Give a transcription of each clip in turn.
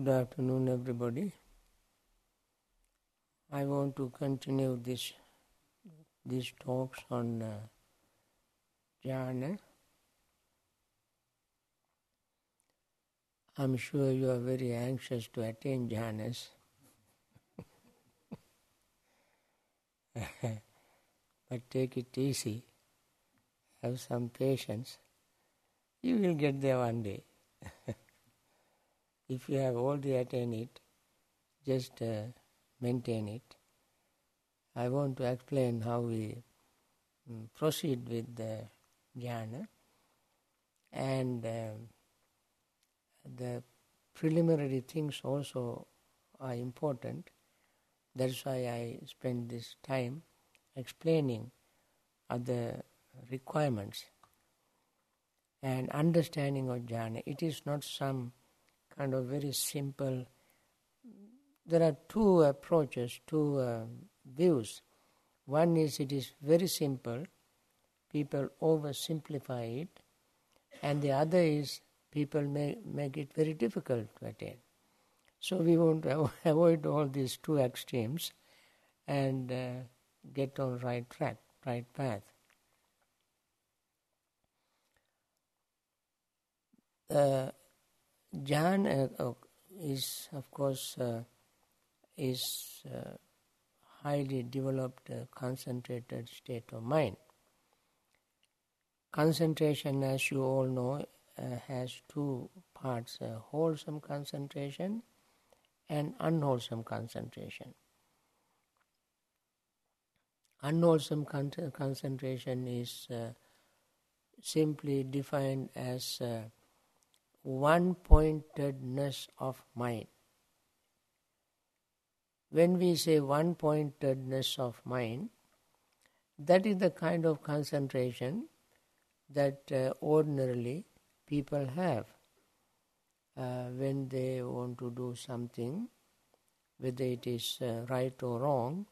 Good afternoon, everybody. I want to continue this these talks on uh, jhana. I'm sure you are very anxious to attain jhanas. but take it easy. Have some patience. You will get there one day. if you have already attained it, just uh, maintain it. I want to explain how we um, proceed with the jhana and uh, the preliminary things also are important. That's why I spend this time explaining other requirements and understanding of jhana. It is not some kind of very simple. There are two approaches, two uh, views. One is it is very simple, people oversimplify it, and the other is people may make it very difficult to attain. So we want to avoid all these two extremes and uh, get on right track, right path. Uh, Jhana uh, is, of course, uh, is uh, highly developed, uh, concentrated state of mind. Concentration, as you all know, uh, has two parts: wholesome concentration and unwholesome concentration. Unwholesome con- concentration is simply defined as one pointedness of mind. When we say one pointedness of mind, that is the kind of concentration that uh, ordinarily people have uh, when they want to do something, whether it is uh, right or wrong,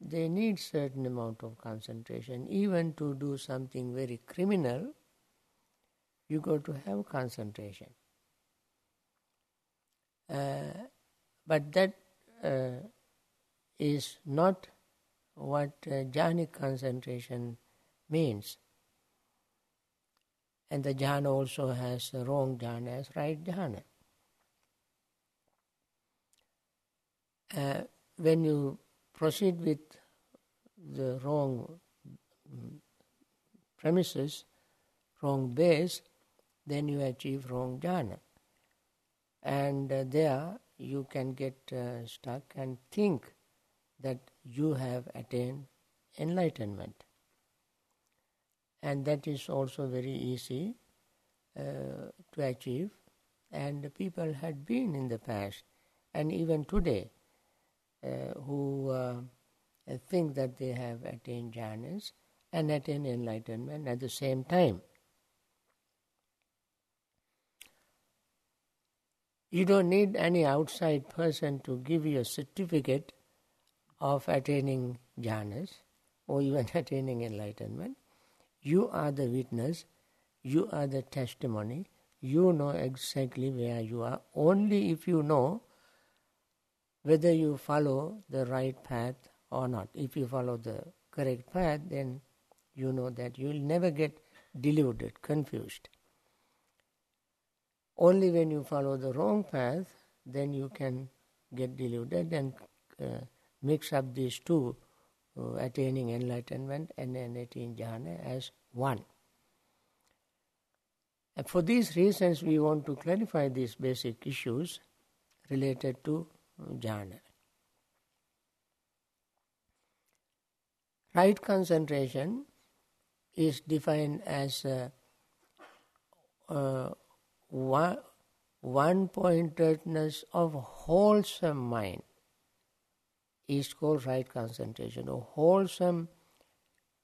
they need certain amount of concentration. Even to do something very criminal, you got to have concentration. Uh, but that uh, is not what uh, jhanic concentration means. And the jhana also has wrong jhana as right jhana. Uh, when you proceed with the wrong mm, premises, wrong base, then you achieve wrong jhana. And uh, there you can get uh, stuck and think that you have attained enlightenment. And that is also very easy uh, to achieve. And people had been in the past, and even today, uh, who uh, think that they have attained jhanas and attained enlightenment at the same time. You don't need any outside person to give you a certificate of attaining jhanas or even attaining enlightenment. You are the witness, you are the testimony, you know exactly where you are. Only if you know whether you follow the right path or not. If you follow the correct path, then you know that you will never get deluded, confused. Only when you follow the wrong path, then you can get deluded and uh, mix up these two, uh, attaining enlightenment and attaining jhana, as one. And for these reasons, we want to clarify these basic issues related to jhana. Right concentration is defined as uh, uh, one, one pointedness of wholesome mind is called right concentration, or wholesome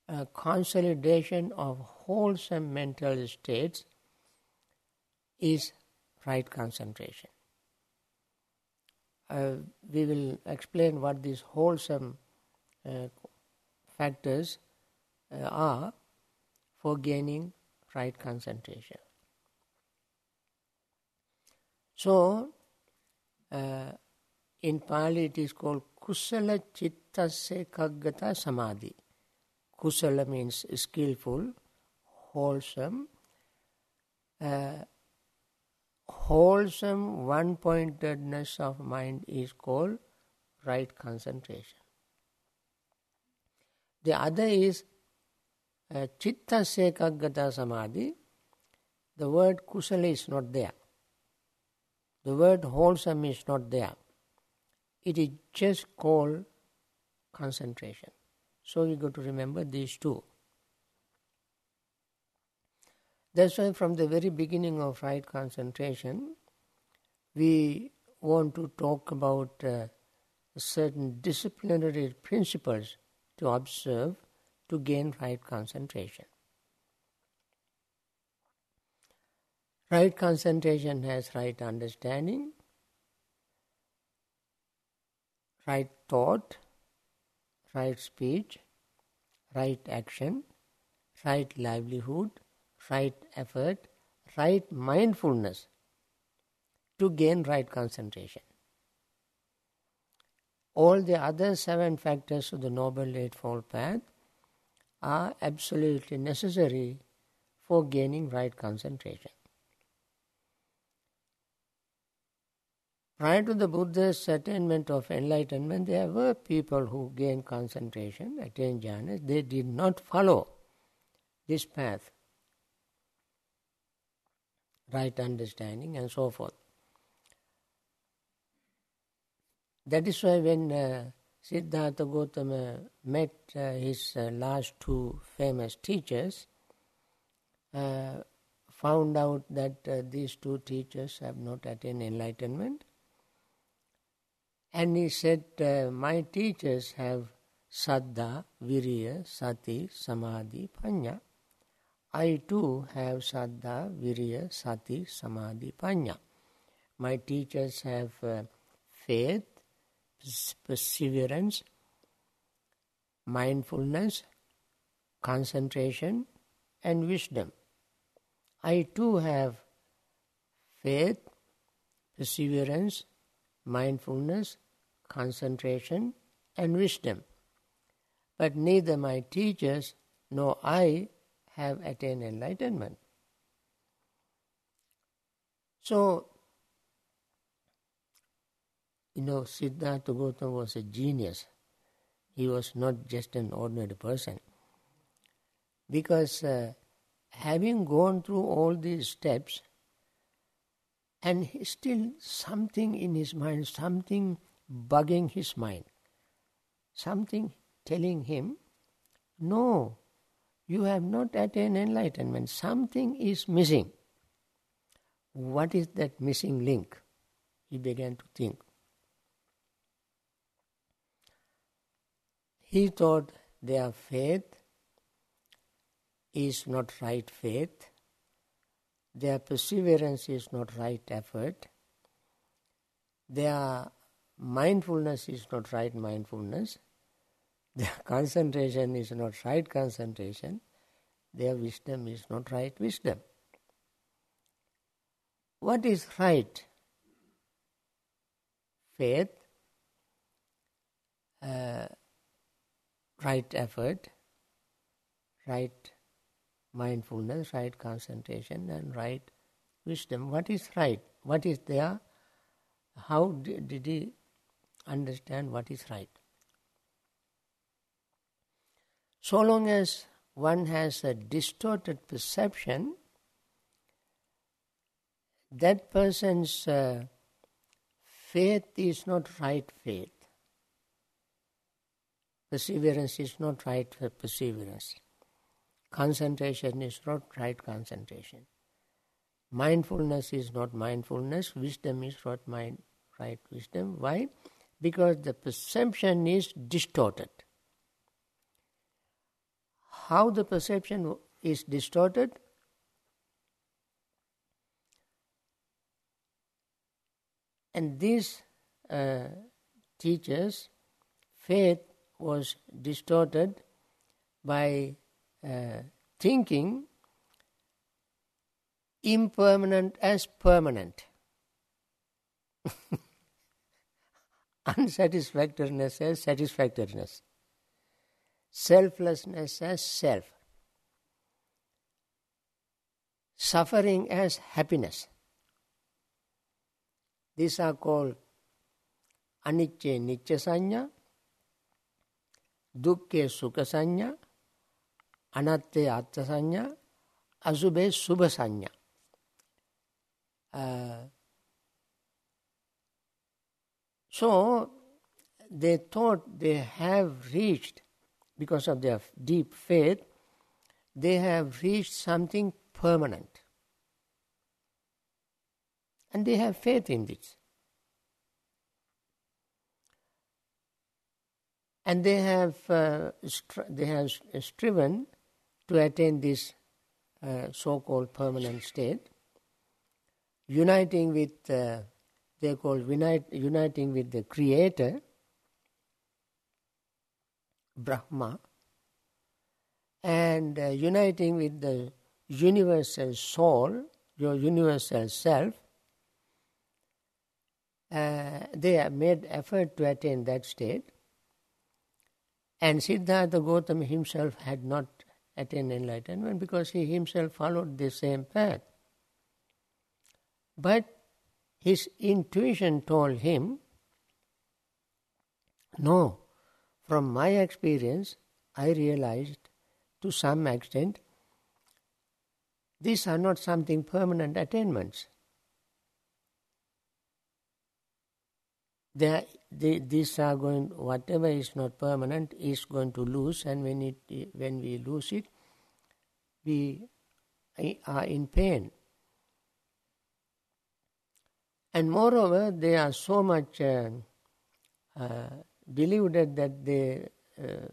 uh, consolidation of wholesome mental states is right concentration. Uh, we will explain what these wholesome uh, factors uh, are for gaining right concentration. So, uh, in Pali it is called Kusala Chittasya Kaggata Samadhi. Kusala means skillful, wholesome, uh, wholesome one pointedness of mind is called right concentration. The other is uh, Chitta Sekaggata Samadhi. The word kusala is not there. The word wholesome is not there. It is just called concentration. So we got to remember these two. That's why from the very beginning of right concentration, we want to talk about uh, certain disciplinary principles to observe to gain right concentration. Right concentration has right understanding, right thought, right speech, right action, right livelihood, right effort, right mindfulness to gain right concentration. All the other seven factors of the Noble Eightfold Path are absolutely necessary for gaining right concentration. Prior to the Buddha's attainment of enlightenment, there were people who gained concentration, attained jhana. They did not follow this path right understanding, and so forth. That is why when uh, Siddhartha Gautama met uh, his uh, last two famous teachers, uh, found out that uh, these two teachers have not attained enlightenment, and he said, uh, My teachers have Saddha, Virya, Sati, Samadhi, Panya. I too have Saddha, Virya, Sati, Samadhi, Panya. My teachers have uh, faith, perseverance, mindfulness, concentration, and wisdom. I too have faith, perseverance, mindfulness, concentration, and wisdom. But neither my teachers nor I have attained enlightenment. So, you know, Siddhartha Gautama was a genius. He was not just an ordinary person. Because uh, having gone through all these steps, and still something in his mind, something bugging his mind, something telling him, no, you have not attained enlightenment. Something is missing. What is that missing link? He began to think. He thought their faith is not right faith, their perseverance is not right effort, their mindfulness is not right mindfulness, their concentration is not right concentration, their wisdom is not right wisdom. What is right? Faith, uh, right effort, right mindfulness, right concentration, and right wisdom. What is right? What is there? How did he understand what is right? So long as one has a distorted perception, that person's uh, faith is not right faith. Perseverance is not right perseverance. Concentration is not right concentration. Mindfulness is not mindfulness. Wisdom is not mind, right wisdom. Why? Because the perception is distorted. How the perception is distorted? And these uh, teachers faith was distorted by uh, thinking impermanent as permanent unsatisfactoriness as satisfactoriness, selflessness as self, suffering as happiness. These are called anicce nicca sanya, dukke sukha sanya, anatte atta sanya, asubhe subha sanya. Uh, so they thought they have reached, because of their deep faith, they have reached something permanent. And they have faith in this. And they have, uh, stri- they have striven to attain this uh, so called permanent state, uniting with, uh, they call unite, uniting with the Creator, Brahma, and uh, uniting with the universal soul, your universal self, uh, they have made effort to attain that state. And Siddhartha Gautama himself had not attained enlightenment because he himself followed the same path. But his intuition told him, no, from my experience, I realized to some extent these are not something permanent attainments. They are, they, these are going, whatever is not permanent is going to lose, and when, it, when we lose it, we are in pain. And moreover, they are so much uh, uh, deluded that they uh,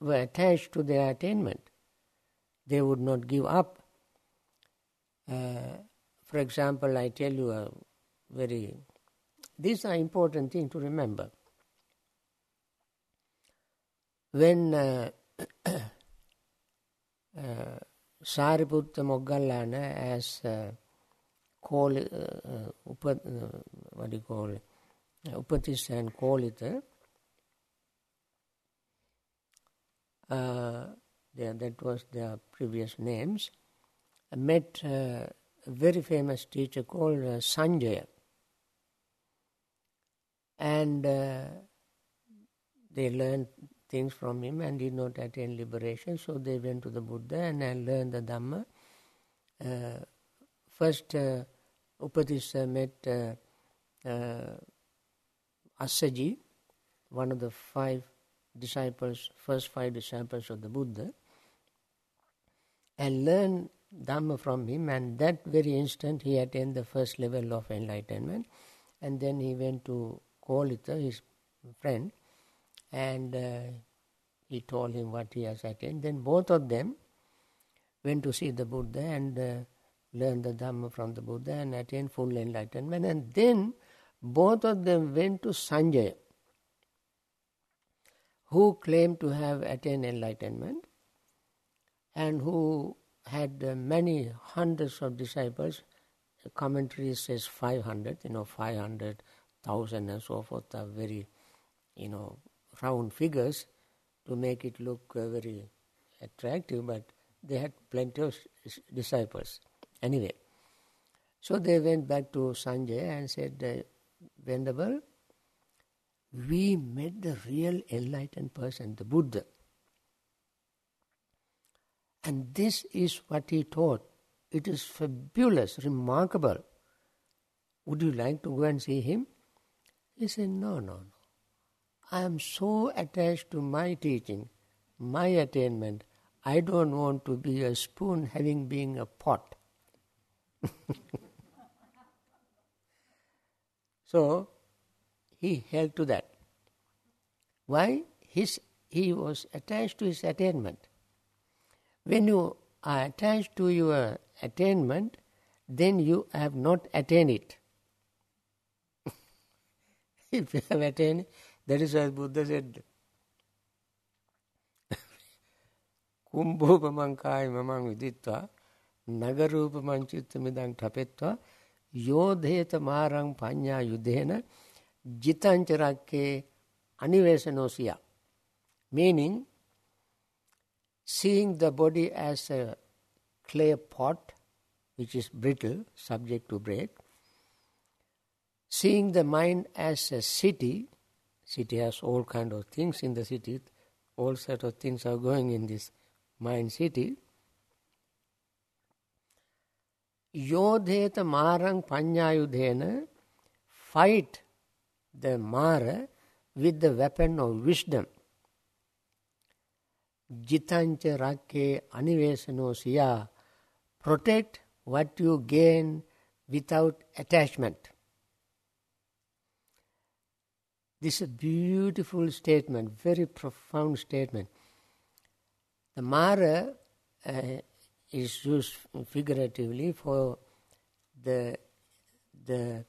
were attached to their attainment. They would not give up. Uh, for example, I tell you a very these are important things to remember. When uh, uh, Sariputta Moggallana as uh, uh, uh, uh, what do you call it? Upatissa and Kolita, uh, there, that was their previous names, I met uh, a very famous teacher called uh, Sanjaya and uh, they learned things from him and did not attain liberation. So they went to the Buddha and learned the Dhamma. Uh, first, uh, Upatisha met uh, uh, Assaji, one of the five disciples, first five disciples of the Buddha, and learned Dhamma from him. And that very instant, he attained the first level of enlightenment. And then he went to Kolita, his friend, and uh, he told him what he has attained. Then both of them went to see the Buddha and learned the Dhamma from the Buddha and attained full enlightenment. And then both of them went to Sanjaya, who claimed to have attained enlightenment and who had uh, many hundreds of disciples. The commentary says 500, you know, 500 thousand and so forth are very, you know, round figures to make it look uh, very attractive, but they had plenty of disciples. Anyway, so they went back to Sanjay and said, uh, Venerable, we met the real enlightened person, the Buddha. And this is what he taught. It is fabulous, remarkable. Would you like to go and see him? He said, No, no, no. I am so attached to my teaching, my attainment, I don't want to be a spoon having been a pot. so he held to that. Why? His, he was attached to his attainment. When you are attached to your attainment, then you have not attained it. if you have attained, that is why Buddha said, Kumbho mamang viditva චිත්තමිදං ඨපෙත්වා යෝධේත මාරං පඤ්ඤා යුදේන jitancharakke anivesanosia, meaning seeing the body as a clay pot which is brittle, subject to break, seeing the mind as a city, city has all kind of things in the city, all sort of things are going in this mind city. Yodheta marang panyayudhena, fight the mara with the weapon of wisdom. Jitancha rakke anivesano siya, protect what you gain without attachment. This is a beautiful statement, very profound statement. The Mara uh, is used figuratively for the, the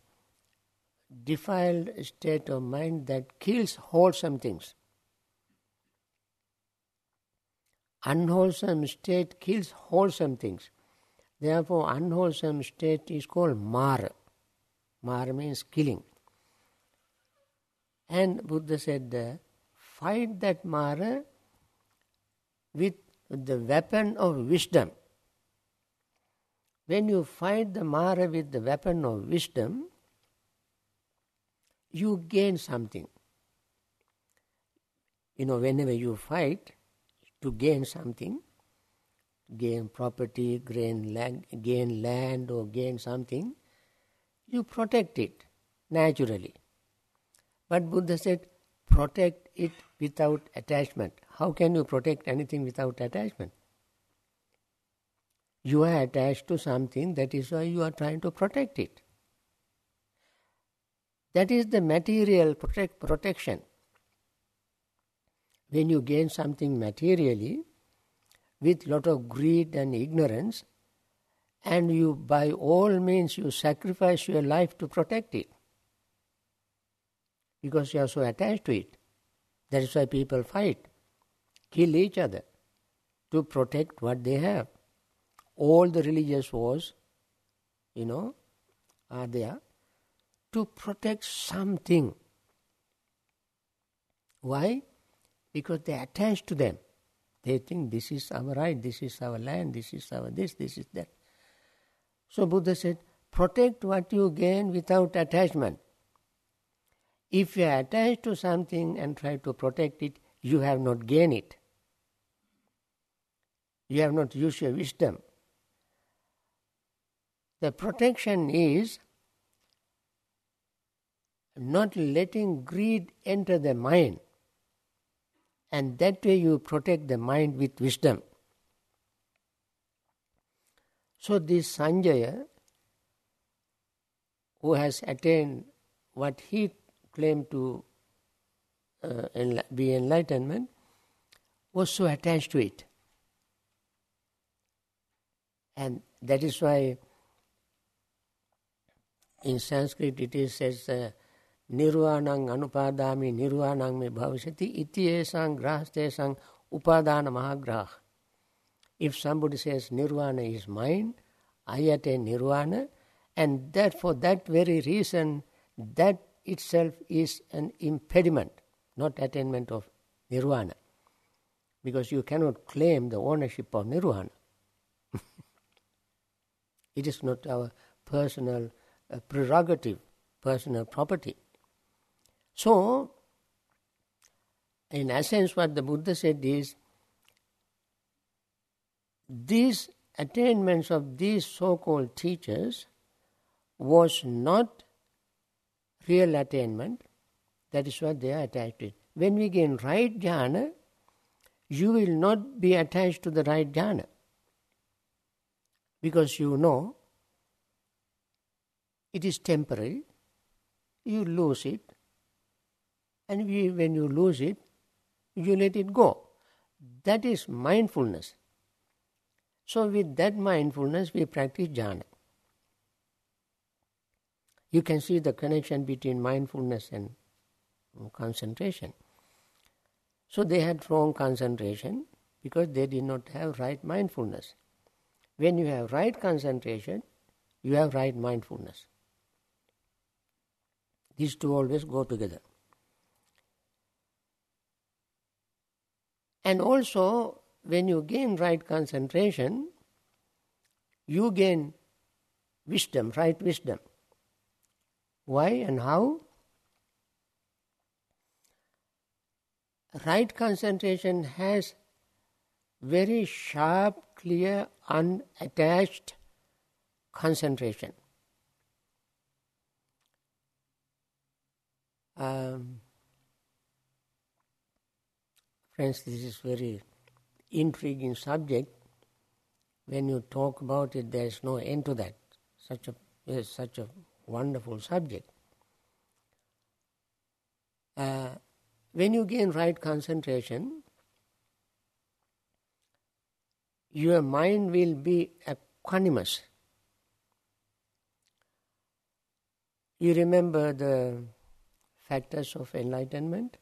defiled state of mind that kills wholesome things. Unwholesome state kills wholesome things. Therefore, unwholesome state is called Mara. Mara means killing. And Buddha said, uh, fight that Mara with the weapon of wisdom. When you fight the Mara with the weapon of wisdom, you gain something. You know, whenever you fight to gain something, gain property, gain land, gain land or gain something, you protect it naturally. But Buddha said, protect it without attachment. How can you protect anything without attachment? You are attached to something, that is why you are trying to protect it. That is the material protect, protection. When you gain something materially, with lot of greed and ignorance, and you by all means you sacrifice your life to protect it because you are so attached to it. That is why people fight, kill each other to protect what they have. All the religious wars, you know, are there to protect something. Why? Because they attach to them. They think this is our right, this is our land, this is our this, this is that. So Buddha said, protect what you gain without attachment. If you are attached to something and try to protect it, you have not gained it. You have not used your wisdom. The protection is not letting greed enter the mind. And that way you protect the mind with wisdom. So this Sanjaya, who has attained what he claimed to uh, be enlightenment was so attached to it. And that is why in Sanskrit it is says uh, Nirvanang anupadami nirvanang me bhavasati iti esang grahastesang upadana mahagrah. If somebody says nirvana is mine, I attain nirvana, and that for that very reason, that itself is an impediment, not attainment of nirvana. Because you cannot claim the ownership of nirvana. it is not our personal uh, prerogative, personal property. So, in essence, what the Buddha said is these attainments of these so called teachers was not real attainment. That is what they are attached to. When we gain right jhana, you will not be attached to the right jhana. Because you know it is temporary, you lose it, and we, when you lose it, you let it go. That is mindfulness. So, with that mindfulness, we practice jhana you can see the connection between mindfulness and concentration. So they had wrong concentration because they did not have right mindfulness. When you have right concentration, you have right mindfulness. These two always go together. And also, when you gain right concentration, you gain wisdom, right wisdom. Why and how? Right concentration has very sharp, clear, unattached concentration. Um, friends, this is very intriguing subject. When you talk about it, there is no end to that. Such a such a wonderful subject. Uh, when you gain right concentration, your mind will be equanimous. You remember the factors of enlightenment?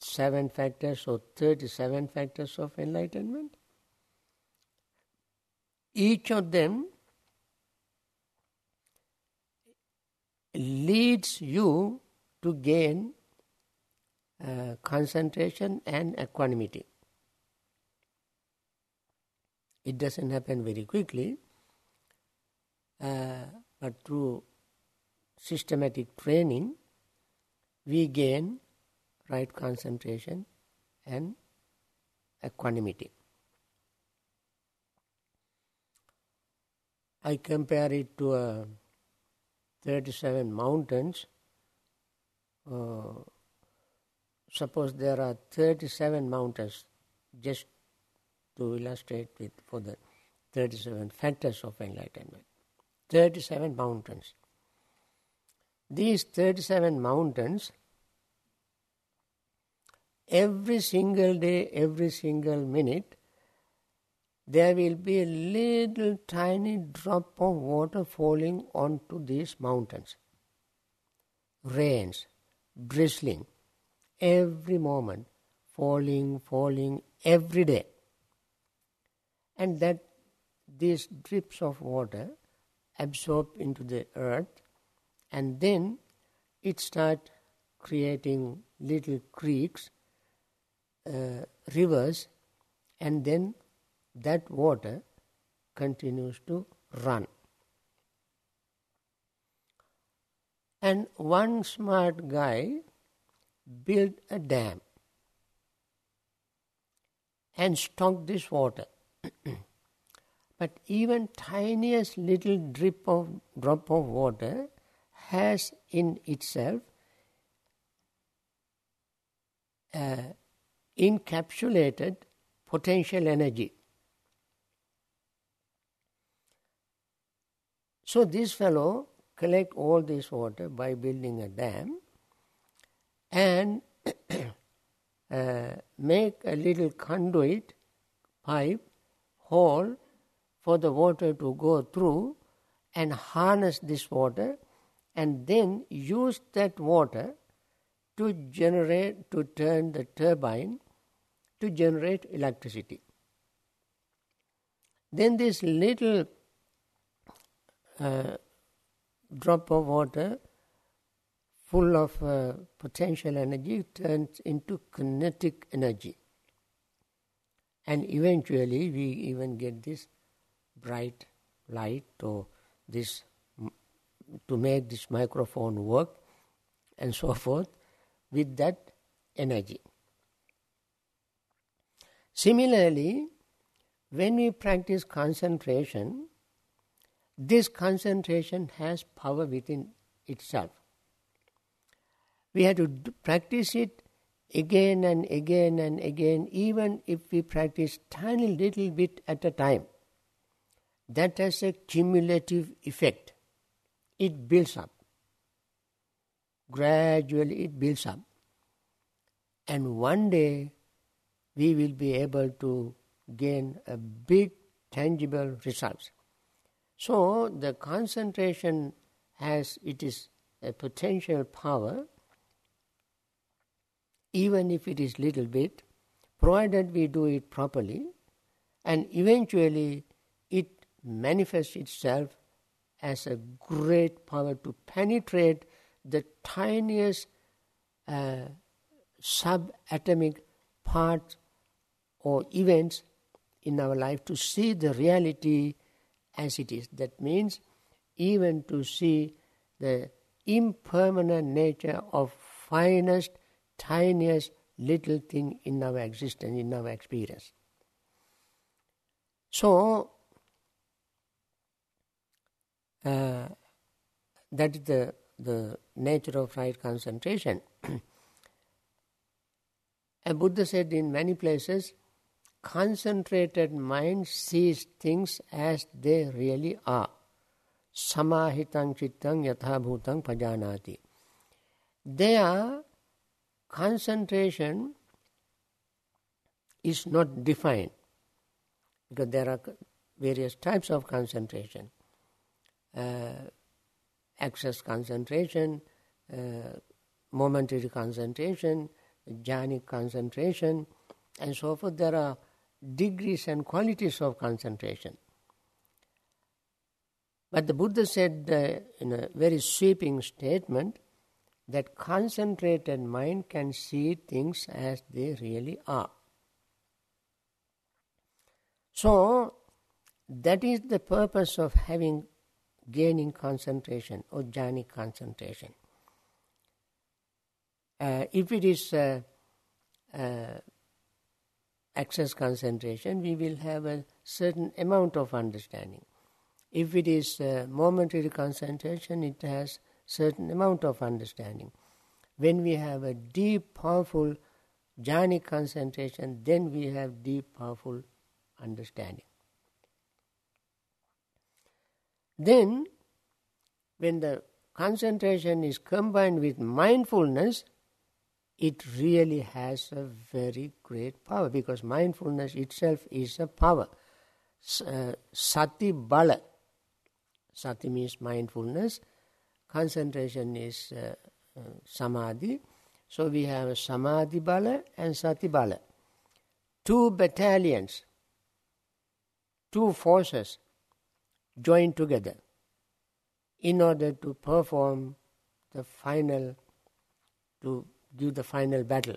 Seven factors or 37 factors of enlightenment. Each of them leads you to gain uh, concentration and equanimity. It doesn't happen very quickly, uh, but through systematic training, we gain right concentration and equanimity. I compare it to a 37 mountains. Uh, suppose there are 37 mountains, just to illustrate with for the 37 factors of enlightenment. 37 mountains. These 37 mountains, every single day, every single minute, there will be a little tiny drop of water falling onto these mountains. Rains, drizzling, every moment, falling, falling, every day. And that these drips of water absorb into the earth and then it start creating little creeks, uh, rivers, and then that water continues to run. And one smart guy built a dam and stocked this water. but even tiniest little drip of drop of water has in itself uh, encapsulated potential energy. So this fellow collect all this water by building a dam and uh, make a little conduit pipe hole for the water to go through and harness this water and then use that water to generate, to turn the turbine to generate electricity. Then this little uh, drop of water full of uh, potential energy turns into kinetic energy. And eventually we even get this bright light or this to make this microphone work and so forth with that energy. Similarly, when we practice concentration, this concentration has power within itself. We have to practice it again and again and again, even if we practice tiny little bit at a time. That has a cumulative effect it builds up. Gradually, it builds up. And one day, we will be able to gain a big, tangible results. So, the concentration has it is a potential power, even if it is little bit, provided we do it properly, and eventually it manifests itself as a great power to penetrate the tiniest uh, subatomic parts or events in our life to see the reality as it is. That means even to see the impermanent nature of finest, tiniest little thing in our existence, in our experience. So, uh, that is the, the nature of right concentration. and Buddha said in many places, concentrated mind sees things as they really are. Samahitang chittang yatha bhutang pajanati. Their concentration is not defined because there are various types of concentration. Uh, access concentration, uh, momentary concentration, jhanic concentration, and so forth. There are degrees and qualities of concentration. But the Buddha said uh, in a very sweeping statement that concentrated mind can see things as they really are. So, that is the purpose of having gaining concentration or jhanic concentration. Uh, if it is uh, uh, access concentration, we will have a certain amount of understanding. If it is uh, momentary concentration, it has certain amount of understanding. When we have a deep, powerful jhanic concentration, then we have deep, powerful understanding. Then, when the concentration is combined with mindfulness, it really has a very great power because mindfulness itself is a power. Uh, sati bala. Sati means mindfulness. Concentration is uh, uh, samadhi. So we have samadhi bala and sati bala. Two battalions, two forces joined together in order to perform the final, to give the final battle.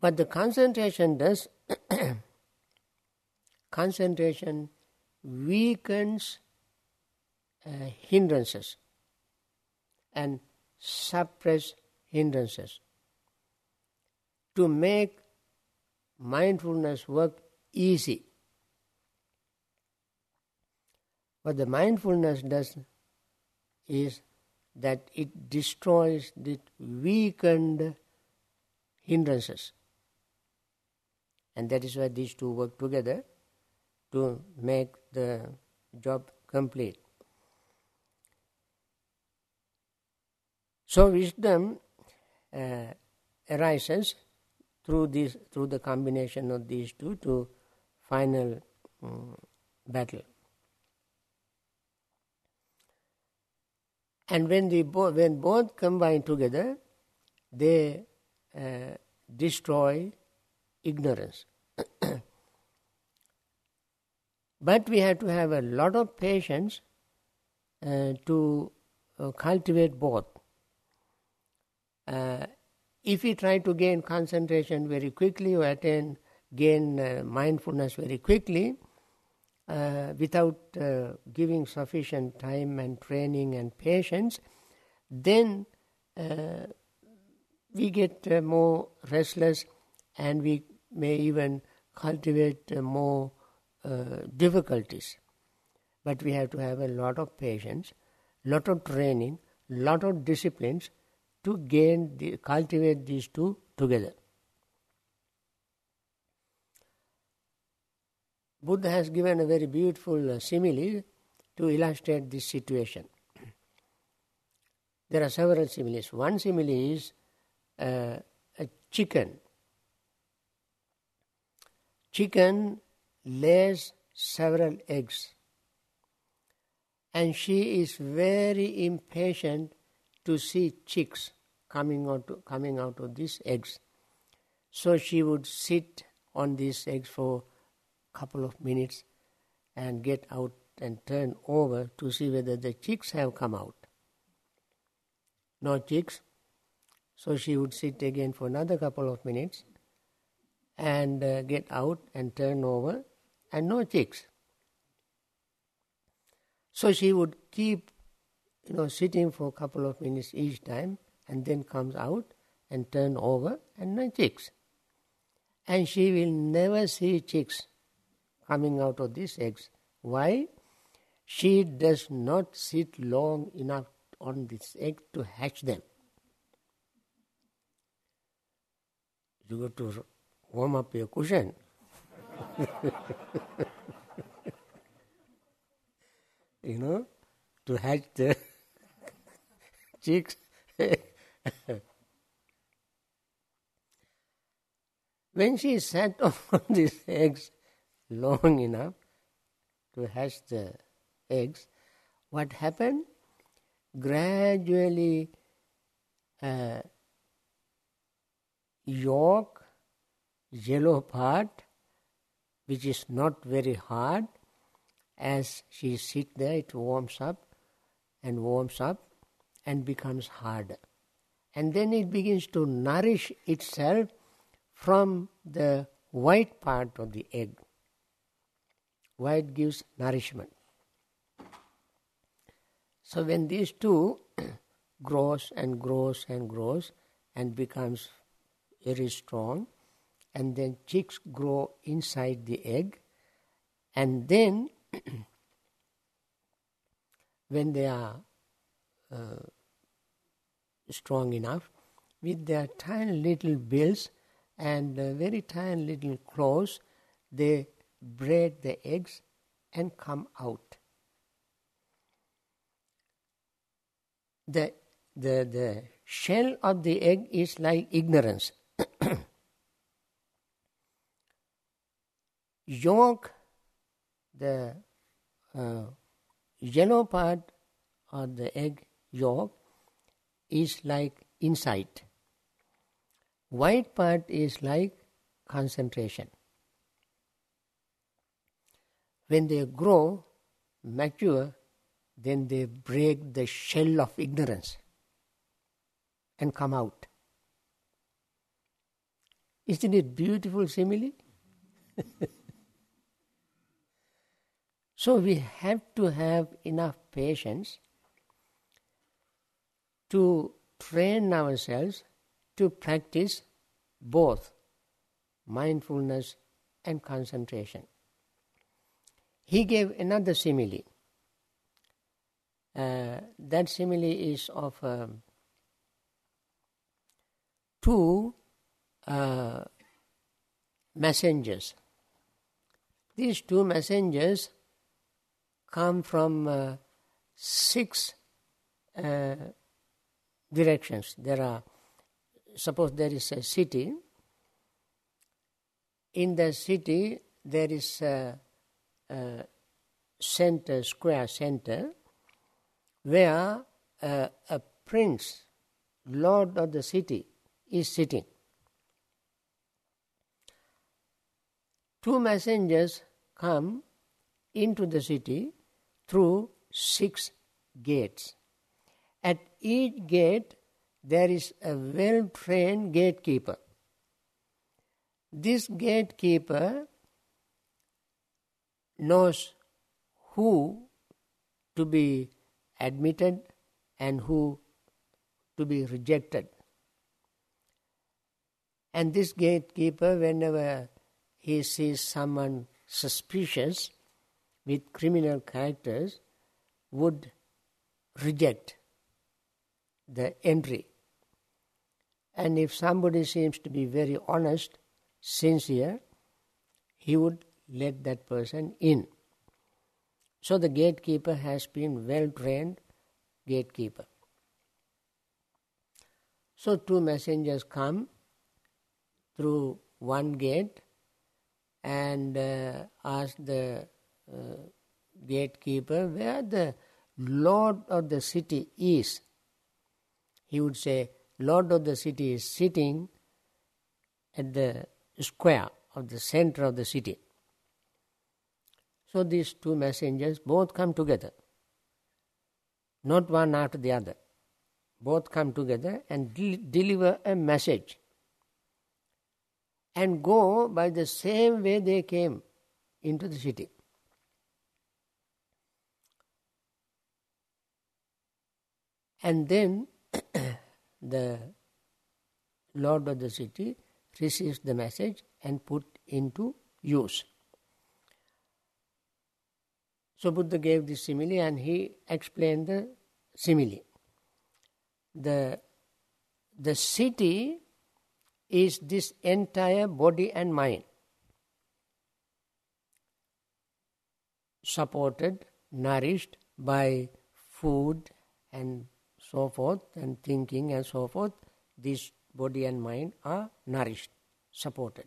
But the concentration does, concentration weakens uh, hindrances and suppress hindrances to make mindfulness work easy. What the mindfulness does is that it destroys the weakened hindrances. And that is why these two work together to make the job complete. So wisdom uh, arises through this through the combination of these two to final um, battle. And when, they bo- when both combine together, they uh, destroy ignorance. but we have to have a lot of patience uh, to uh, cultivate both. Uh, if we try to gain concentration very quickly or attain gain uh, mindfulness very quickly, uh, without uh, giving sufficient time and training and patience, then uh, we get uh, more restless and we may even cultivate uh, more difficulties. But we have to have a lot of patience, lot of training, lot of disciplines to gain, the, cultivate these two together. Buddha has given a very beautiful uh, simile to illustrate this situation. There are several similes. One simile is uh, a chicken. Chicken lays several eggs, and she is very impatient to see chicks coming out coming out of these eggs. So she would sit on these eggs for couple of minutes and get out and turn over to see whether the chicks have come out. No chicks. So she would sit again for another couple of minutes and uh, get out and turn over and no chicks. So she would keep, you know, sitting for a couple of minutes each time and then comes out and turn over and no chicks. And she will never see chicks coming out of these eggs. Why? She does not sit long enough on this egg to hatch them. You got to warm up your cushion. you know, to hatch the chicks. when she sat on these eggs long enough to hatch the eggs, what happened? Gradually, uh, yolk, yellow part, which is not very hard, as she sits there, it warms up and warms up and becomes harder. And then it begins to nourish itself from the white part of the egg. White gives nourishment. So when these two grows and grows and grows and becomes very strong, and then chicks grow inside the egg, and then when they are uh, strong enough, with their tiny little bills and uh, very tiny little claws, they break the eggs and come out. The, the, the shell of the egg is like ignorance. Yolk the uh, yellow part of the egg yolk is like insight. White part is like concentration. When they grow, mature, then they break the shell of ignorance and come out. Isn't it beautiful simile? So we have to have enough patience to train ourselves to practice both mindfulness and concentration. He gave another simile. Uh, that simile is of um, two uh, messengers. These two messengers come from uh, six uh, directions. There are, suppose there is a city. In the city, there is a, a center, square center, where uh, a prince, lord of the city, is sitting. Two messengers come into the city through six gates. At each gate, there is a well trained gatekeeper. This gatekeeper knows who to be admitted and who to be rejected. And this gatekeeper, whenever he sees someone suspicious, with criminal characters would reject the entry. And if somebody seems to be very honest, sincere, he would let that person in. So the gatekeeper has been well trained gatekeeper. So two messengers come through one gate and uh, ask the uh, gatekeeper where the lord of the city is. He would say, Lord of the city is sitting at the square of the center of the city. So these two messengers both come together, not one after the other. Both come together and de- deliver a message and go by the same way they came into the city. And then the lord of the city receives the message and put into use. So Buddha gave this simile and he explained the simile. The, the city is this entire body and mind, supported, nourished by food and so forth, and thinking and so forth. This body and mind are nourished, supported.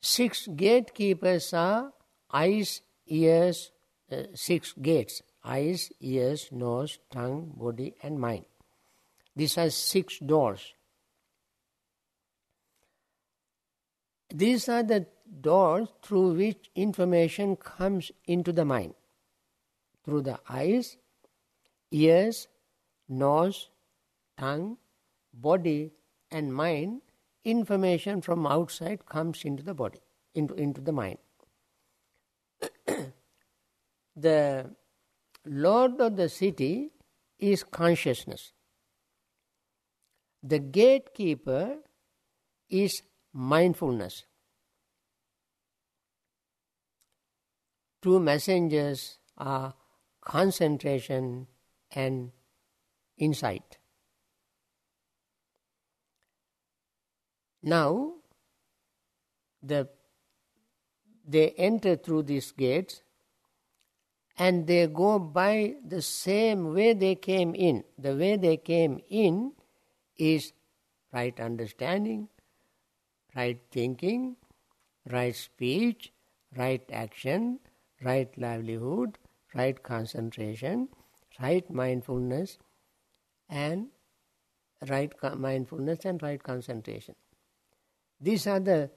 Six gatekeepers are eyes, ears, uh, six gates eyes, ears, nose, tongue, body, and mind. These are six doors. These are the doors through which information comes into the mind. Through the eyes, ears, nose, tongue, body, and mind, information from outside comes into the body, into, into the mind. The Lord of the city is consciousness. The gatekeeper is mindfulness. Two messengers are concentration and insight. Now, the, they enter through these gates and they go by the same way they came in. The way they came in is right understanding, right thinking, right speech, right action, right livelihood, right concentration, right mindfulness, and right mindfulness and right concentration. These are the,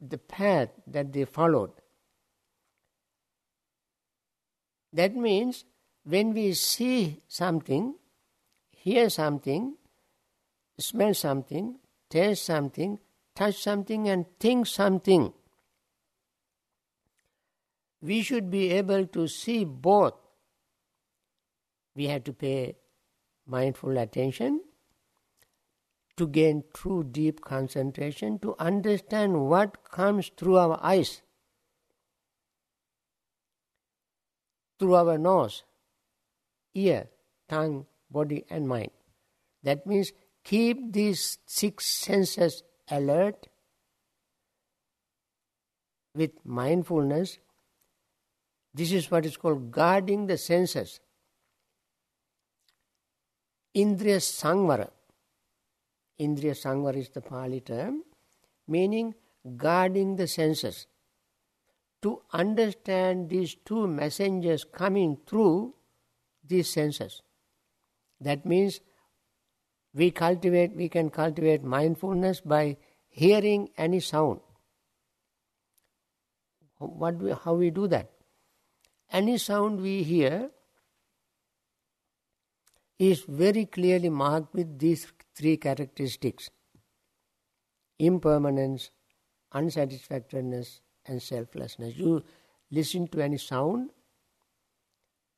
the path that they followed. That means when we see something, hear something, smell something, taste something, touch something, and think something, we should be able to see both. We have to pay mindful attention to gain true deep concentration, to understand what comes through our eyes, through our nose, ear, tongue, body, and mind. That means keep these six senses alert with mindfulness. This is what is called guarding the senses. Indriya Sangvara. Indriya Sangvara is the Pali term, meaning guarding the senses. To understand these two messengers coming through these senses. That means we cultivate we can cultivate mindfulness by hearing any sound what we, how we do that any sound we hear is very clearly marked with these three characteristics impermanence unsatisfactoriness and selflessness you listen to any sound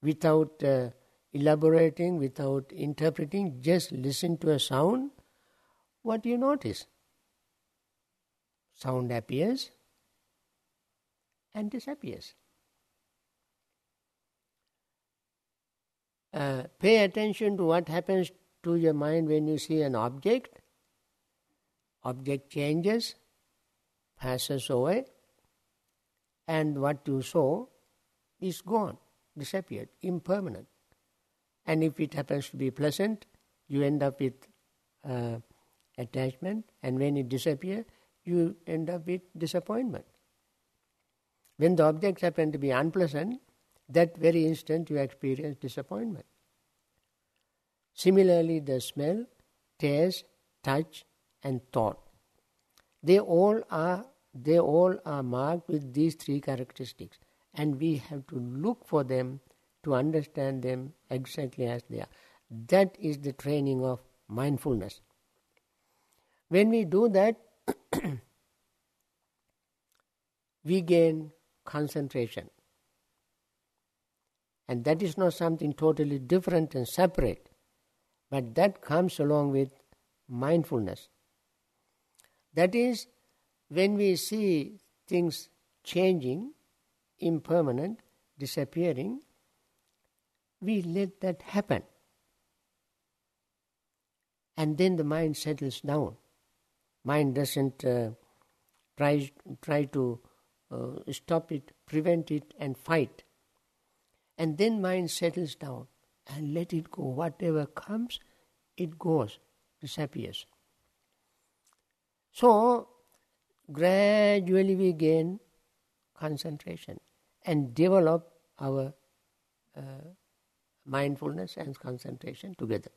without uh, elaborating, without interpreting, just listen to a sound, what do you notice? Sound appears and disappears. Uh, pay attention to what happens to your mind when you see an object. Object changes, passes away, and what you saw is gone, disappeared, impermanent. And if it happens to be pleasant, you end up with uh, attachment, and when it disappears, you end up with disappointment. When the objects happen to be unpleasant, that very instant you experience disappointment. Similarly, the smell, taste, touch, and thought, they all are they all are marked with these three characteristics. And we have to look for them to understand them exactly as they are. That is the training of mindfulness. When we do that, we gain concentration. And that is not something totally different and separate, but that comes along with mindfulness. That is, when we see things changing, impermanent, disappearing, we let that happen. And then the mind settles down. Mind doesn't uh, try, try to uh, stop it, prevent it, and fight. And then mind settles down and let it go. Whatever comes, it goes, disappears. So, gradually we gain concentration and develop our uh, mindfulness and concentration together.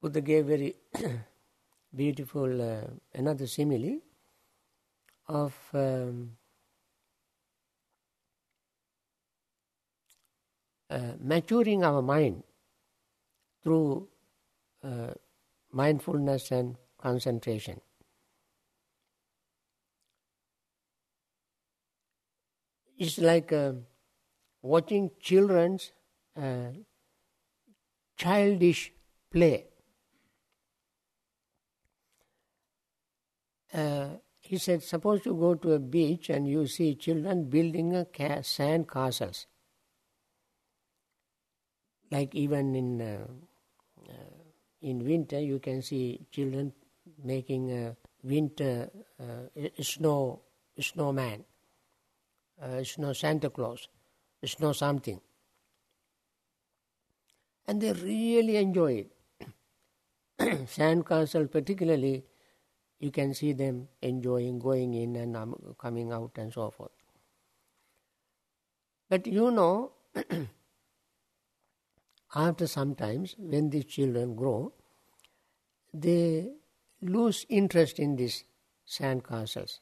Buddha gave very beautiful uh, another simile of um, uh, maturing our mind through uh, mindfulness and concentration. It's like uh, watching children's uh, childish play. Uh, he said, suppose you go to a beach and you see children building a ca- sand castles. Like even in uh, in winter, you can see children making a winter uh, snow snowman, uh, snow Santa Claus, snow something, and they really enjoy it. Sand castle, particularly you can see them enjoying going in and um, coming out and so forth. But you know, after some times, when these children grow, they lose interest in these sand castles.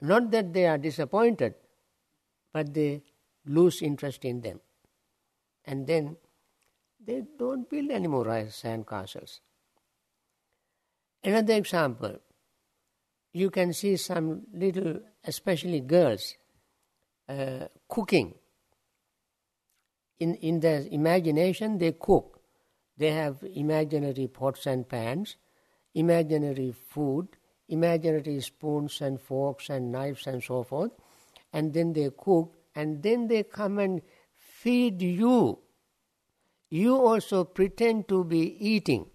Not that they are disappointed, but they lose interest in them. And then they don't build any more sand castles. Another example, you can see some little, especially girls, uh, cooking. In, in their imagination, they cook. They have imaginary pots and pans, imaginary food, imaginary spoons and forks and knives and so forth, and then they cook, and then they come and feed you. You also pretend to be eating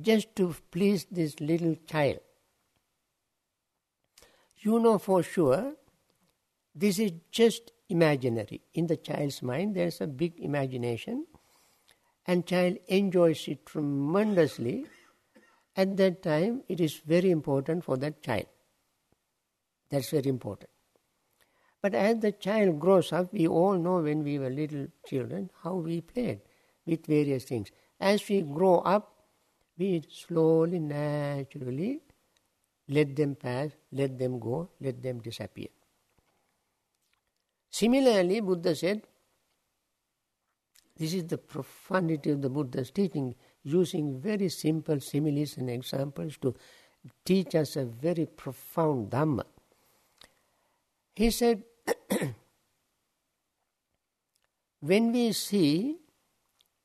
just to please this little child. You know for sure this is just imaginary. In the child's mind, there's a big imagination, and child enjoys it tremendously. At that time, it is very important for that child. That's very important. But as the child grows up, we all know when we were little children how we played with various things. As we grow up, we slowly, naturally let them pass, let them go, let them disappear. Similarly, Buddha said, this is the profundity of the Buddha's teaching, using very simple similes and examples to teach us a very profound Dhamma. He said, when we see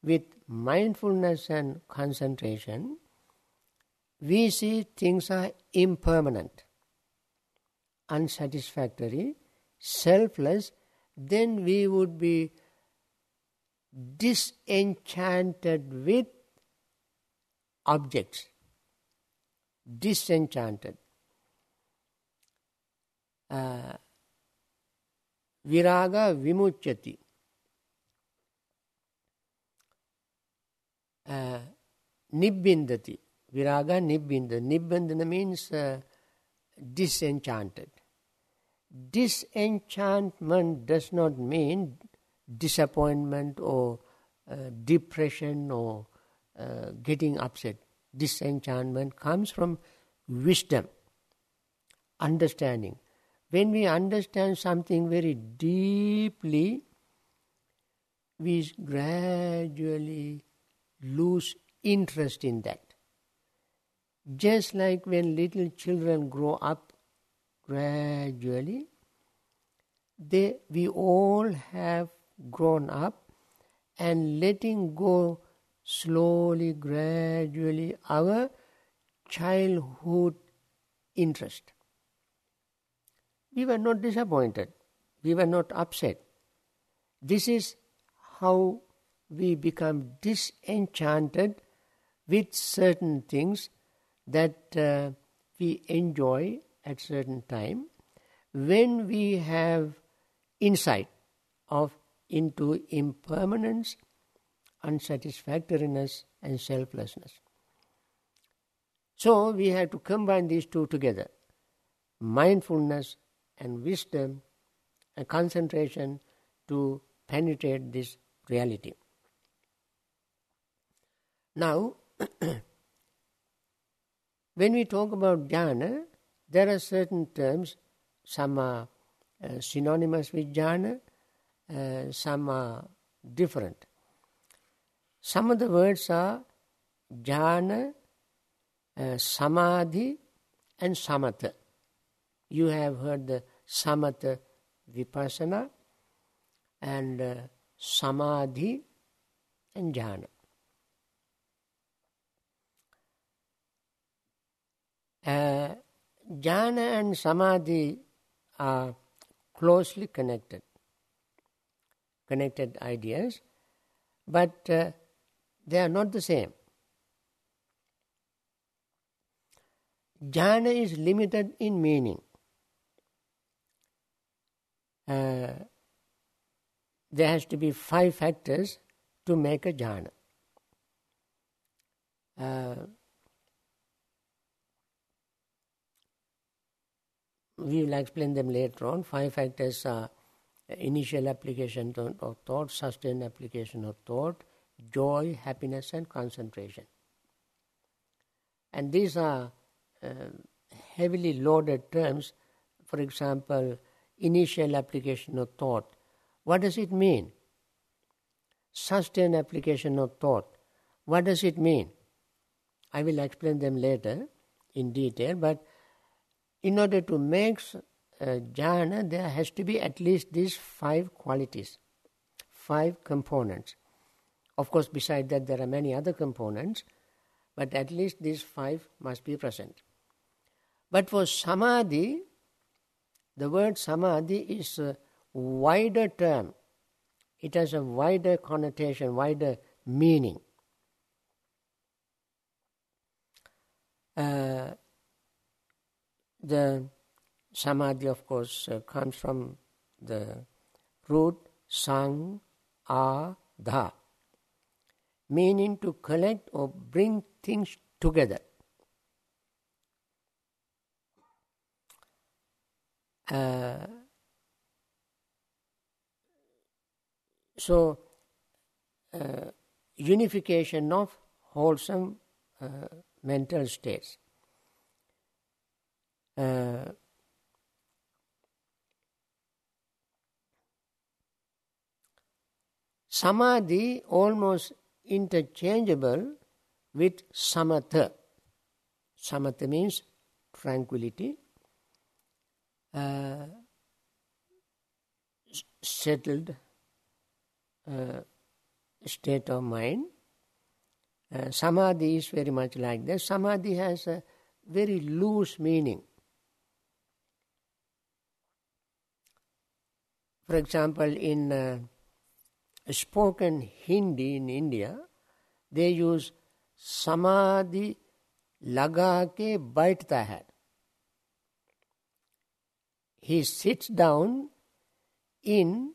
with mindfulness and concentration, we see things are impermanent, unsatisfactory, selfless, then we would be disenchanted with objects. Disenchanted. Uh, viraga vimuchyati. uh, nibbindati. Viraga nibbindati. Nibbindana means uh, disenchanted. Disenchantment does not mean disappointment or uh, depression or uh, getting upset. Disenchantment comes from wisdom, understanding. When we understand something very deeply, we gradually lose interest in that. Just like when little children grow up gradually, they, we all have grown up and letting go slowly, gradually our childhood interest. We were not disappointed. We were not upset. This is how we become disenchanted with certain things that uh, we enjoy at certain time when we have insight of into impermanence unsatisfactoriness and selflessness. So we have to combine these two together. Mindfulness and wisdom and concentration to penetrate this reality. Now when we talk about jhana, there are certain terms, some are uh, synonymous with jhana, uh, some are different. Some of the words are jhana, uh, samadhi, and samatha. You have heard the samatha vipassana and uh, samadhi and jhana. Uh, jhana and samadhi are closely connected, connected ideas, but uh, they are not the same. Jhana is limited in meaning. Uh, there has to be five factors to make a jhana. Uh, we will explain them later on. Five factors are initial application of thought, sustained application of thought, joy, happiness, and concentration. And these are uh, heavily loaded terms. For example, initial application of thought. What does it mean? Sustained application of thought. What does it mean? I will explain them later in detail, but in order to make uh, jhana, there has to be at least these five qualities, five components. Of course, beside that, there are many other components, but at least these five must be present. But for samadhi, the word samadhi is a wider term. It has a wider connotation, wider meaning. Uh, the samadhi, of course, uh, comes from the root sang, a, dha, meaning to collect or bring things together. Uh, so, uh, unification of wholesome uh, mental states. Uh, samadhi almost interchangeable with samatha. Samatha means tranquility, uh, settled uh, state of mind. Uh, samadhi is very much like that. Samadhi has a very loose meaning. For example, in uh, spoken Hindi in India, they use samadhi laga ke baithta hai. He sits down in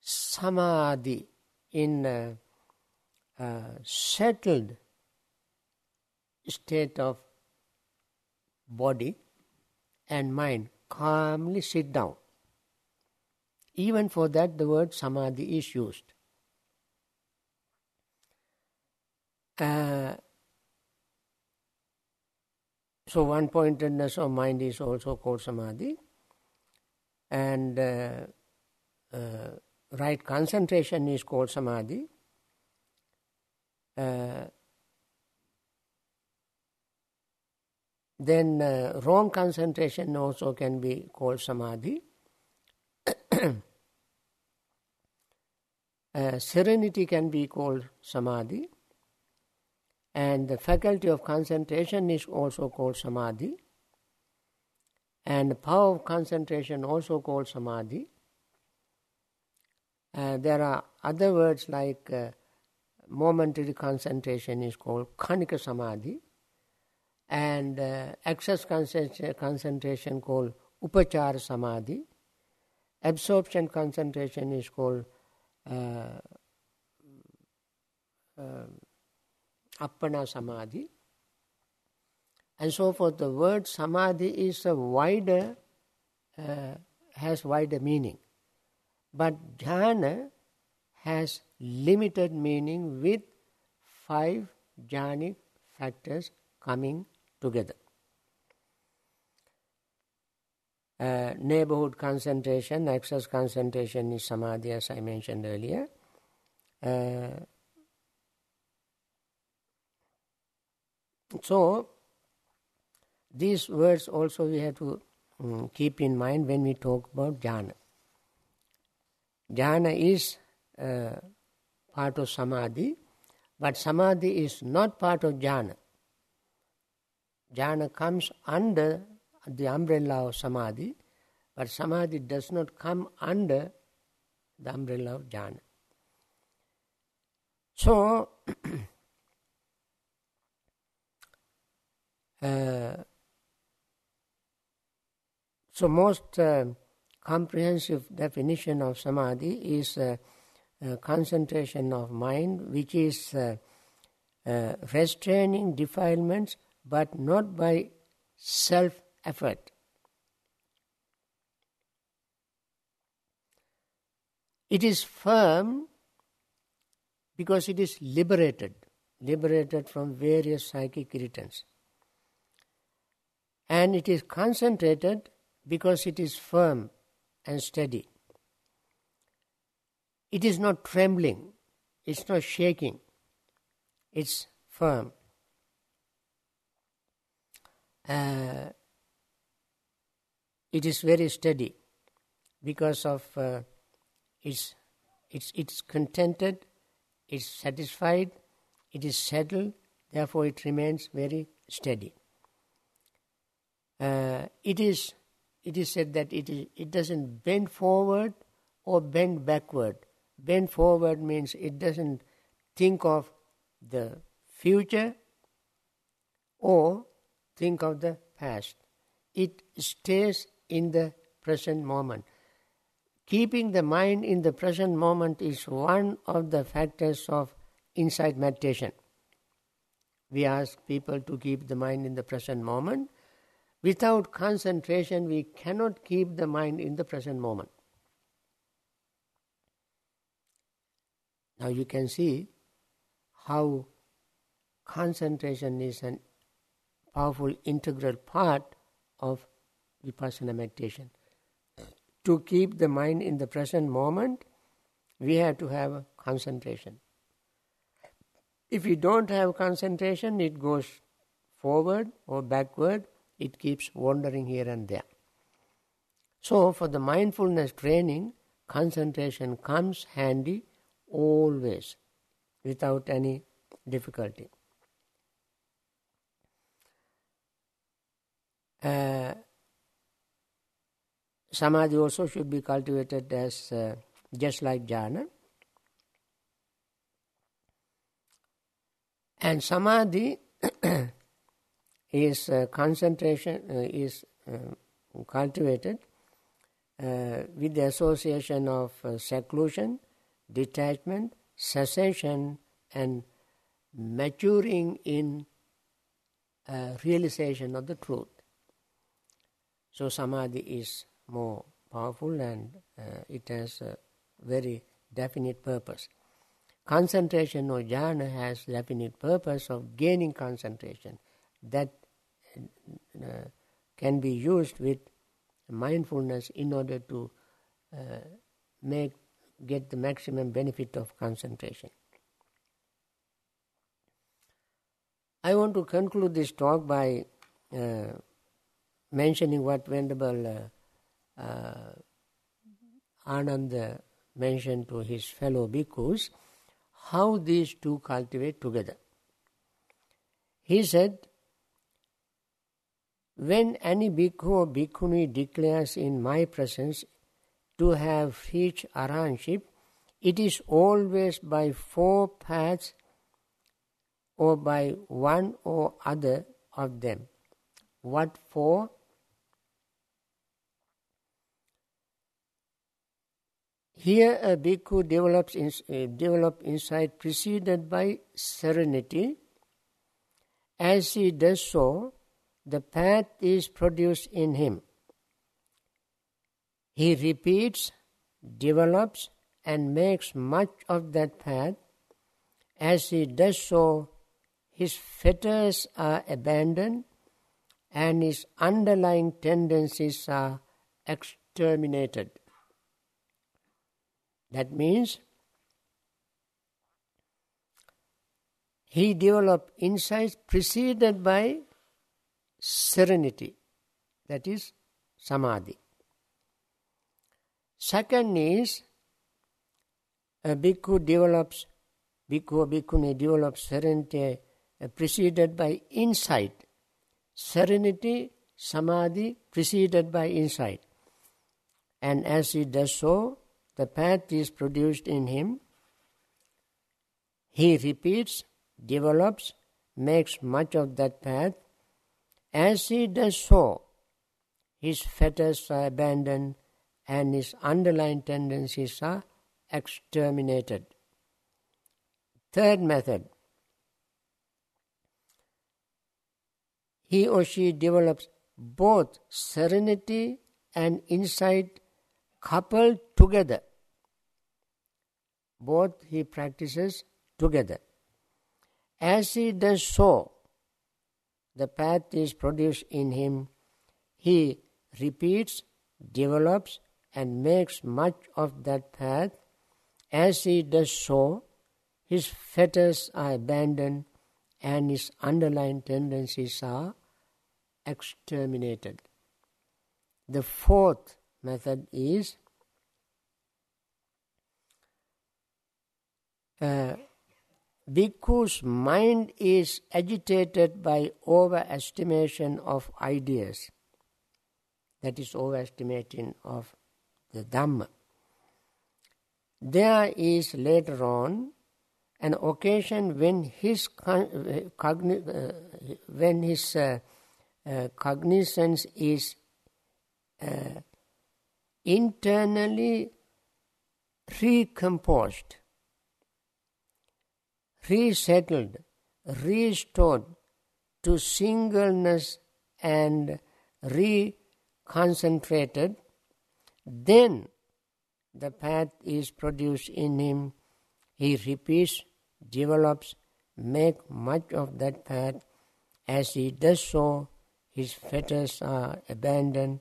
samadhi, in a, a settled state of body and mind, calmly sit down. Even for that, the word samadhi is used. Uh, so one pointedness of mind is also called samadhi, and uh, uh, right concentration is called samadhi. Uh, then uh, wrong concentration also can be called samadhi. Uh, serenity can be called samadhi, and the faculty of concentration is also called samadhi, and power of concentration also called samadhi. Uh, there are other words like uh, momentary concentration is called khanika samadhi, and uh, access concentration called upachara samadhi. Absorption concentration is called appana samadhi, and so forth. The word samadhi is a wider, uh, has wider meaning, but jhana has limited meaning with five jhanic factors coming together. Uh, neighborhood concentration, access concentration is samadhi, as I mentioned earlier. Uh, so, these words also we have to um, keep in mind when we talk about jhana. Jhana is uh, part of samadhi, but samadhi is not part of jhana. Jhana comes under the umbrella of samadhi, but samadhi does not come under the umbrella of jhana. So, uh, so most uh, comprehensive definition of samadhi is uh, uh concentration of mind, which is uh, uh, restraining defilements but not by self effort. It is firm because it is liberated, liberated from various psychic irritants. And it is concentrated because it is firm and steady. It is not trembling, it's not shaking, it's firm uh, it is very steady because of uh, it's, it's, it's contented, it's satisfied, it is settled, therefore it remains very steady. Uh, it is it is said that it is it doesn't bend forward or bend backward. Bend forward means it doesn't think of the future or think of the past. It stays in the present moment. Keeping the mind in the present moment is one of the factors of insight meditation. We ask people to keep the mind in the present moment. Without concentration, we cannot keep the mind in the present moment. Now you can see how concentration is an powerful integral part of vipassana meditation. To keep the mind in the present moment, we have to have concentration. If we don't have concentration, it goes forward or backward, it keeps wandering here and there. So, for the mindfulness training, concentration comes handy always without any difficulty. Uh, samadhi also should be cultivated as uh, just like jhana. And samadhi is uh, concentration uh, is uh, cultivated uh, with the association of seclusion, detachment, cessation, and maturing in realization of the truth. So samadhi is more powerful and uh, it has a very definite purpose. concentration or jhana has definite purpose of gaining concentration that uh, can be used with mindfulness in order to uh, make get the maximum benefit of concentration. I want to conclude this talk by uh, mentioning what Venerable uh, Ananda mentioned to his fellow bhikkhus, how these two cultivate together. He said, when any bhikkhu or bhikkhuni declares in my presence to have reached arahantship, it is always by four paths or by one or other of them. What for? Here a bhikkhu develops in, uh, develop insight preceded by serenity. As he does so, the path is produced in him. He repeats, develops, and makes much of that path. As he does so, his fetters are abandoned and his underlying tendencies are exterminated. That means he developed insights preceded by serenity, that is samadhi. Second is a bhikkhu develops, bhikkhu or bhikkhuni develops serenity uh, preceded by insight. Serenity, samadhi preceded by insight. And as he does so, the path is produced in him. He repeats, develops, makes much of that path, as he does so, his fetters are abandoned and his underlying tendencies are exterminated. Third method he or she develops both serenity and insight coupled together. Both he practices together. As he does so, the path is produced in him. He repeats, develops, and makes much of that path. As he does so, his fetters are abandoned and his underlying tendencies are exterminated. The fourth method is uh, Bhikkhu's mind is agitated by overestimation of ideas. That is overestimating of the Dhamma. There is later on an occasion when his cogni- uh, when his uh, uh, cognizance is uh, internally recomposed resettled, restored to singleness and reconcentrated, then the path is produced in him. He repeats, develops, make much of that path. As he does so, his fetters are abandoned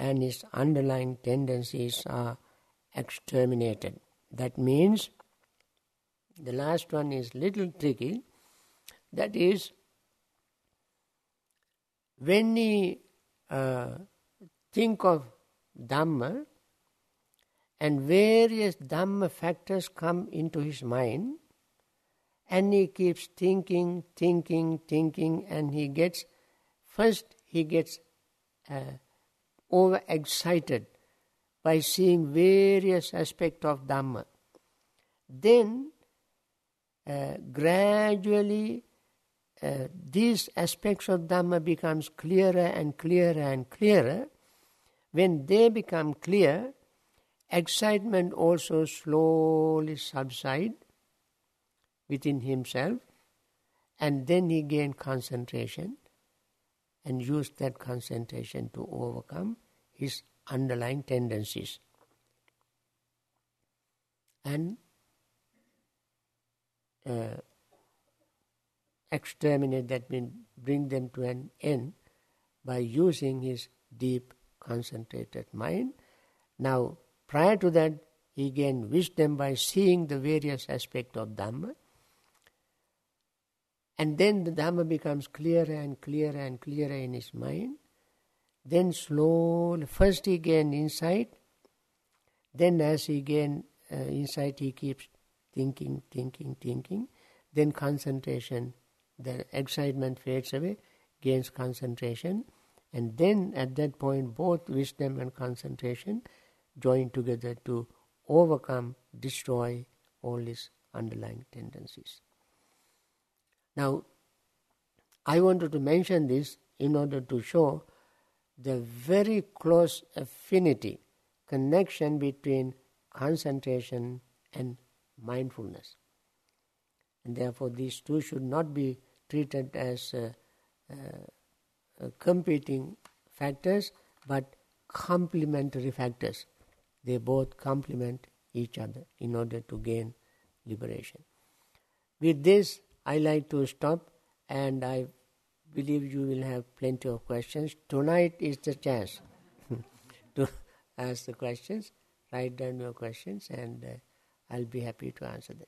and his underlying tendencies are exterminated. That means the last one is little tricky. That is, when he uh, think of Dhamma and various Dhamma factors come into his mind, and he keeps thinking, thinking, thinking, and he gets, first he gets uh, overexcited by seeing various aspects of Dhamma. Then uh, gradually uh, these aspects of Dhamma becomes clearer and clearer and clearer. When they become clear, excitement also slowly subside within himself and then he gain concentration and use that concentration to overcome his underlying tendencies. And uh, exterminate, that means bring them to an end by using his deep concentrated mind. Now, prior to that, he gained wisdom by seeing the various aspects of Dhamma. And then the Dhamma becomes clearer and clearer and clearer in his mind. Then slowly, first he gains insight. Then as he gains uh, insight, he keeps thinking, thinking, thinking. Then concentration, the excitement fades away, gains concentration. And then at that point, both wisdom and concentration join together to overcome, destroy all these underlying tendencies. Now, I wanted to mention this in order to show the very close affinity, connection between concentration and mindfulness. And therefore, these two should not be treated as uh, uh, competing factors but complementary factors. They both complement each other in order to gain liberation. With this, I like to stop and I believe you will have plenty of questions. Tonight is the chance to ask the questions. Write down your questions and uh, I'll be happy to answer them.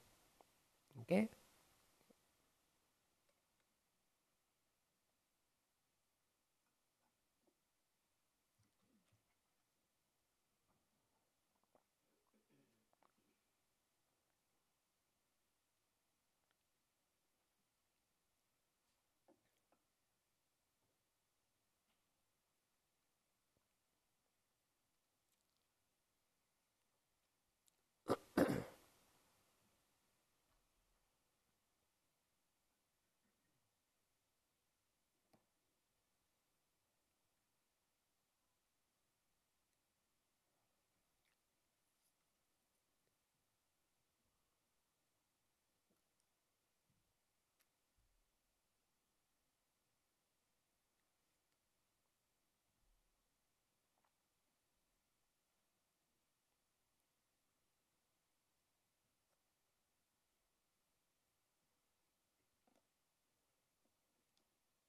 Okay?